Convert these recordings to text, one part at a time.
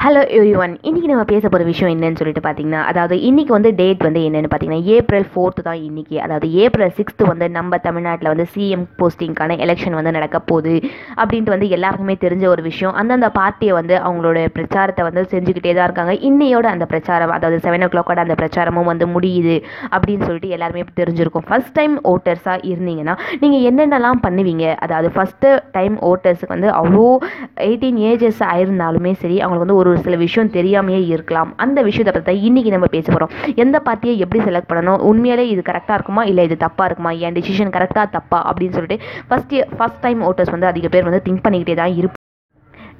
Hello every one இன்றைக்கி நம்ம பேச போகிற விஷயம் என்னன்னு சொல்லிட்டு பார்த்தீங்கன்னா அதாவது இன்றைக்கி வந்து டேட் வந்து என்னென்னு பார்த்தீங்கன்னா ஏப்ரல் ஃபோர்த்து தான் இன்றைக்கி அதாவது ஏப்ரல் சிக்ஸ்த்து வந்து நம்ம தமிழ்நாட்டில் வந்து சிஎம் போஸ்டிங்க்கான எலெக்ஷன் வந்து நடக்க போகுது அப்படின்ட்டு வந்து எல்லாருக்குமே தெரிஞ்ச ஒரு விஷயம். அந்தந்த பார்ட்டியை வந்து அவங்களோட பிரச்சாரத்தை வந்து செஞ்சுக்கிட்டே தான் இருக்காங்க. இன்னையோட அந்த பிரச்சாரம் அதாவது செவன் ஓ கிளாக்கோட அந்த பிரச்சாரமும் வந்து முடியுது அப்படின்னு சொல்லிட்டு எல்லாருமே தெரிஞ்சிருக்கும். ஃபஸ்ட் டைம் ஓட்டர்ஸாக இருந்தீங்கன்னா நீங்கள் என்னென்னலாம் பண்ணுவீங்க? அதாவது ஃபஸ்ட்டு டைம் ஓட்டர்ஸுக்கு வந்து அவ்வளோ எயிட்டீன் ஏஜஸ் ஆயிருந்தாலுமே சரி அவங்களுக்கு வந்து ஒரு ஒரு சில விஷயம் தெரியாமையே இருக்கலாம். அந்த விஷயத்தை பற்றி தான் இன்றைக்கி நம்ம பேச போகிறோம் எந்த பார்ட்டியை எப்படி செலக்ட் பண்ணணும்? உண்மையிலே இது கரெக்டாக இருக்குமா? இல்லை இது தப்பாக இருக்குமா? என் டிசிஷன் கரெக்டாக தப்பா? அப்படின்னு சொல்லிட்டு ஃபஸ்ட் ஃபஸ்ட் டைம் ஓட்டர்ஸ் வந்து அதிக பேர் வந்து திங்க் பண்ணிக்கிட்டே தான் இருப்பாங்க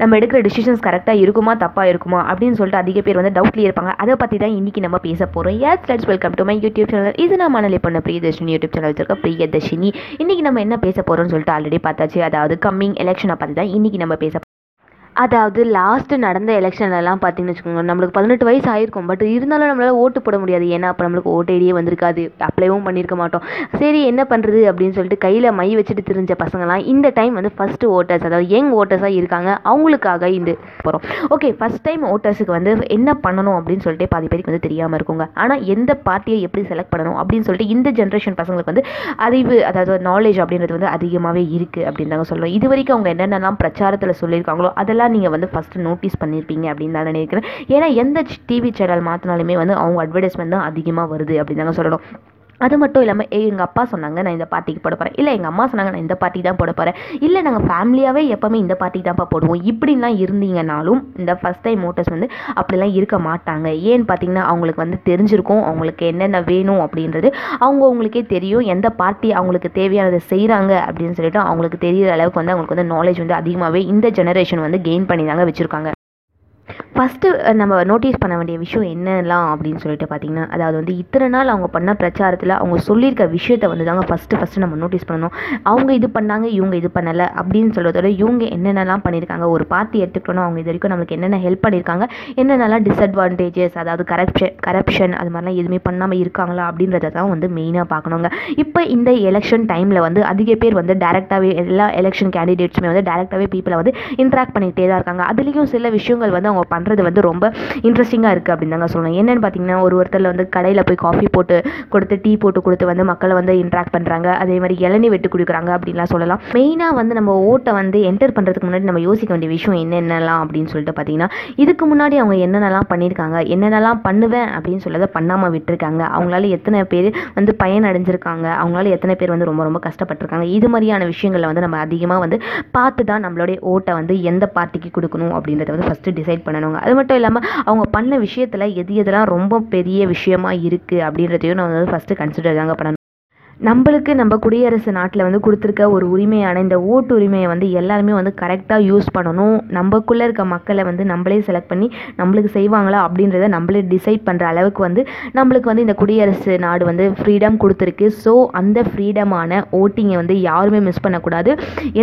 நம்ம எடுக்கிற டிசிஷன்ஸ் கரெக்டாக இருக்குமா? தப்பாக இருக்குமா? அப்படின்னு சொல்லிட்டு அதிக பேர் வந்து டவுட்லேயே இருப்பாங்க. அதை பற்றி தான் இன்றைக்கி நம்ம பேச போகிறோம் yes let's welcome to my YouTube channel இது நான் மனநிலை பண்ண பிரியதர்ஷினி யூடியூப் சேனல் வச்சிருக்க பிரியதர்ஷினி. இன்றைக்கி நம்ம என்ன பேச போகிறோம்னு சொல்லிட்டு ஆல்ரெடி பார்த்தாச்சு. அதாவது கம்மிங் எலெக்ஷனை பற்றி தான் இன்றைக்கி நம்ம பேச அதாவது லாஸ்ட்டு நடந்த எலெக்ஷன்லலாம் பார்த்தீங்கன்னு வச்சுக்கோங்க நம்மளுக்கு பதினெட்டு வயசு ஆயிருக்கும். பட் இருந்தாலும் நம்மளால் ஓட்டு போட முடியாது. ஏன்னா அப்போ நம்மளுக்கு ஓட்டு ஐடியே வந்திருக்காது. அப்ளைவும் பண்ணியிருக்க மாட்டோம். சரி என்ன பண்ணுறது அப்படின்னு சொல்லிட்டு கையில் மை வச்சுட்டு தெரிஞ்ச பசங்களாம் இந்த டைம் வந்து ஃபஸ்ட்டு ஓட்டர்ஸ் அதாவது யங் ஓட்டர்ஸாக இருக்காங்க. அவங்களுக்காக இந்த போகிறோம் ஓகே ஃபஸ்ட் டைம் ஓட்டர்ஸுக்கு வந்து என்ன பண்ணணும் அப்படின்னு சொல்லிட்டு பாதி பேருக்கு வந்து தெரியாமல் இருக்குங்க. ஆனால் எந்த பார்ட்டியை எப்படி செலக்ட் பண்ணணும் அப்படின்னு சொல்லிட்டு இந்த ஜென்ரேஷன் பசங்களுக்கு வந்து அறிவு அதாவது நாலேஜ் அப்படின்றது வந்து அதிகமாகவே இருக்குது அப்படின்னு தாங்க சொல்லுவோம் இது வரைக்கும் அவங்க என்னென்னலாம் பிரச்சாரத்தில் சொல்லியிருக்காங்களோ அதெல்லாம் நீங்கள் வந்து ஃபஸ்ட்டு நோட்டீஸ் பண்ணியிருப்பீங்க அப்படின்னு தான் நினைக்கிறேன். ஏன்னா எந்த டிவி சேனல் மாற்றினாலுமே வந்து அவங்க அட்வர்டைஸ்மெண்ட் தான் அதிகமாக வருது அப்படின்னு தாங்க சொல்லணும். அது மட்டும் இல்லாமல் எங்கள் அப்பா சொன்னாங்க நான் இந்த பார்ட்டிக்கு போட போகிறேன் இல்லை எங்கள் அம்மா சொன்னாங்க நான் இந்த பார்ட்டி தான் போட போகிறேன் இல்லை நாங்கள் ஃபேமிலியாகவே எப்போவுமே இந்த பார்ட்டி தான்ப்பா போடுவோம். இப்படின்லாம் இருந்தீங்கனாலும் இந்த ஃபஸ்ட் டைம் மோட்டர்ஸ் வந்து அப்படிலாம் இருக்க மாட்டாங்க. ஏன்னு பார்த்தீங்கன்னா அவங்களுக்கு வந்து தெரிஞ்சிருக்கும் அவங்களுக்கு என்னென்ன வேணும் அப்படின்றது. அவங்க அவங்களுக்கே தெரியும் எந்த பார்ட்டி அவங்களுக்கு தேவையானதை செய்கிறாங்க அப்படின்னு சொல்லிட்டு அவங்களுக்கு தெரியிற அளவுக்கு வந்து அவங்களுக்கு வந்து நாலேஜ் வந்து அதிகமாகவே இந்த ஜெனரேஷன் வந்து கெயின் பண்ணி தாங்க வச்சுருக்காங்க. ஃபஸ்ட்டு நம்ம நோட்டீஸ் பண்ண வேண்டிய விஷயம் என்னலாம் அப்படின்னு சொல்லிட்டு பார்த்தீங்கன்னா அதாவது வந்து இத்தனை நாள் அவங்க பண்ண பிரச்சாரத்தில் அவங்க சொல்லியிருக்க விஷயத்த வந்து தாங்க ஃபஸ்ட்டு ஃபஸ்ட்டு நம்ம நோட்டீஸ் பண்ணணும். அவங்க இது பண்ணாங்க இவங்க இது பண்ணலை அப்படின்னு சொல்கிறதோட இவங்க என்னென்னலாம் பண்ணியிருக்காங்க ஒரு பார்ட்டி எடுத்துக்கிட்டோன்னா அவங்க இது வரைக்கும் நம்மளுக்கு என்னென்ன ஹெல்ப் பண்ணியிருக்காங்க என்னென்னலாம் டிஸ்அட்வான்டேஜஸ் அதாவது கரப்ஷன் கரப்ஷன் அது மாதிரிலாம் எதுவுமே பண்ணாமல் இருக்காங்களா அப்படின்றத தான் வந்து மெயினாக பார்க்கணுங்க. இப்போ இந்த எலெக்ஷன் டைமில் வந்து அதிக பேர் வந்து டேரெக்டாகவே எல்லா எலெக்ஷன் கேண்டிடேட்ஸுமே வந்து டேரெக்டாகவே பீப்புளை வந்து இன்ட்ராக்ட் பண்ணிகிட்டே தான் இருக்காங்க. அதுலேயும் சில விஷயங்கள் வந்து அவங்க பண்ணுறது வந்து ரொம்ப இன்ட்ரெஸ்டிங்காக இருக்குது அப்படின்னு தாங்க சொல்லணும். என்னென்னு பார்த்தீங்கன்னா ஒரு ஒருத்தரில் வந்து கடையில் போய் காஃபி போட்டு கொடுத்து டீ போட்டு கொடுத்து வந்து மக்களை வந்து இன்ட்ராக்ட் பண்ணுறாங்க அதே மாதிரி இளநீ வெட்டு கொடுக்குறாங்க அப்படின்லாம் சொல்லலாம். மெயினாக வந்து நம்ம ஓட்டை வந்து என்டர் பண்ணுறதுக்கு முன்னாடி நம்ம யோசிக்க வேண்டிய விஷயம் என்னென்னலாம் அப்படின்னு சொல்லிட்டு பார்த்தீங்கன்னா இதுக்கு முன்னாடி அவங்க என்னென்னலாம் பண்ணியிருக்காங்க என்னென்னலாம் பண்ணுவேன் அப்படின்னு சொல்லதை பண்ணாமல் விட்டுருக்காங்க. அவங்களால எத்தனை பேர் வந்து பயன் அடைஞ்சிருக்காங்க அவங்களால எத்தனை பேர் வந்து ரொம்ப ரொம்ப கஷ்டப்பட்டிருக்காங்க. இது மாதிரியான விஷயங்களில் வந்து நம்ம அதிகமாக வந்து பார்த்து தான் நம்மளுடைய ஓட்டை வந்து எந்த பார்ட்டிக்கு கொடுக்கணும் அப்படின்றத வந்து ஃபஸ்ட்டு டிசைட் பண்ணணும். பண்ணுவாங்க. அது மட்டும் இல்லாமல் அவங்க பண்ண விஷயத்தில் எது எதெல்லாம் ரொம்ப பெரிய விஷயமா இருக்குது அப்படின்றதையும் நான் வந்து ஃபஸ்ட்டு கன்சிடர் தாங்க பண்ணணும். நம்மளுக்கு நம்ம குடியரசு நாட்டில் வந்து கொடுத்துருக்க ஒரு உரிமையான இந்த ஓட்டு உரிமையை வந்து எல்லாருமே வந்து கரெக்டாக யூஸ் பண்ணணும். நம்மக்குள்ளே இருக்க மக்களை வந்து நம்மளே செலக்ட் பண்ணி நம்மளுக்கு செய்வாங்களா அப்படின்றத நம்மளே டிசைட் பண்ணுற அளவுக்கு வந்து நம்மளுக்கு வந்து இந்த குடியரசு நாடு வந்து ஃப்ரீடம் கொடுத்துருக்கு. ஸோ அந்த ஃப்ரீடமான ஓட்டிங்கை வந்து யாருமே மிஸ் பண்ணக்கூடாது.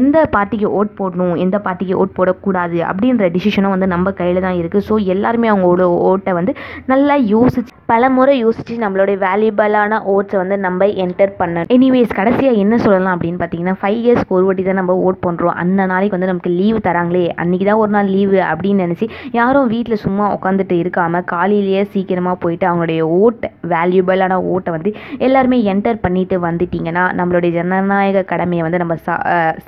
எந்த பார்ட்டிக்கு ஓட் போடணும் எந்த பார்ட்டிக்கு ஓட் போடக்கூடாது அப்படின்ற டிசிஷனும் வந்து நம்ம கையில் தான் இருக்குது ஸோ எல்லாருமே அவங்களோட ஓட்டை வந்து நல்லா யோசிச்சு பல முறை யோசித்து நம்மளுடைய வேல்யூபிளான ஓட்ஸை வந்து நம்ம என்டர் பண்ண எனிவேஸ் கடைசியாக என்ன சொல்லலாம் அப்படின்னு பார்த்தீங்கன்னா ஃபைவ் இயர்ஸ்க்கு ஒரு வாட்டி தான் நம்ம ஓட் பண்ணுறோம் அந்த நாளைக்கு வந்து நமக்கு லீவு தராங்களே. அன்றைக்கி தான் ஒரு நாள் லீவு அப்படின்னு நினச்சி யாரும் வீட்டில் சும்மா உட்காந்துட்டு இருக்காமல் காலையிலேயே சீக்கிரமாக போயிட்டு அவங்களுடைய ஓட்டை வேல்யூபிளான ஓட்டை வந்து எல்லாருமே என்டர் பண்ணிட்டு வந்துட்டிங்கன்னா நம்மளுடைய ஜனநாயக கடமையை வந்து நம்ம சா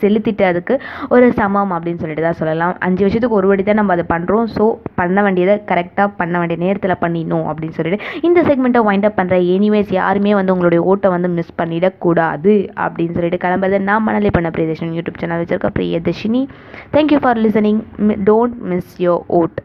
செலுத்திட்டு அதுக்கு ஒரு சமம் அப்படின்னு சொல்லிட்டு தான் சொல்லலாம். அஞ்சு வருஷத்துக்கு ஒரு வாட்டி தான் நம்ம அதை பண்ணுறோம் ஸோ பண்ண வேண்டியதை கரெக்டாக பண்ண வேண்டிய நேரத்தில் பண்ணிடணும் அப்படின்னு சொல்லிட்டு இந்த செக்மெண்ட்டை வைண்ட் அப் பண்ணுற எனிவேஸ் யாருமே வந்து உங்களுடைய ஓட்டை வந்து மிஸ் பண்ணிடக்கூடாது அப்படின்னு சொல்லிட்டு கிளம்புறது நான் மணலி பண்ண பிரியதர்ஷினி யூடியூப் சேனல் வச்சிருக்க Priyadarshini. Thank you for listening don't miss your vote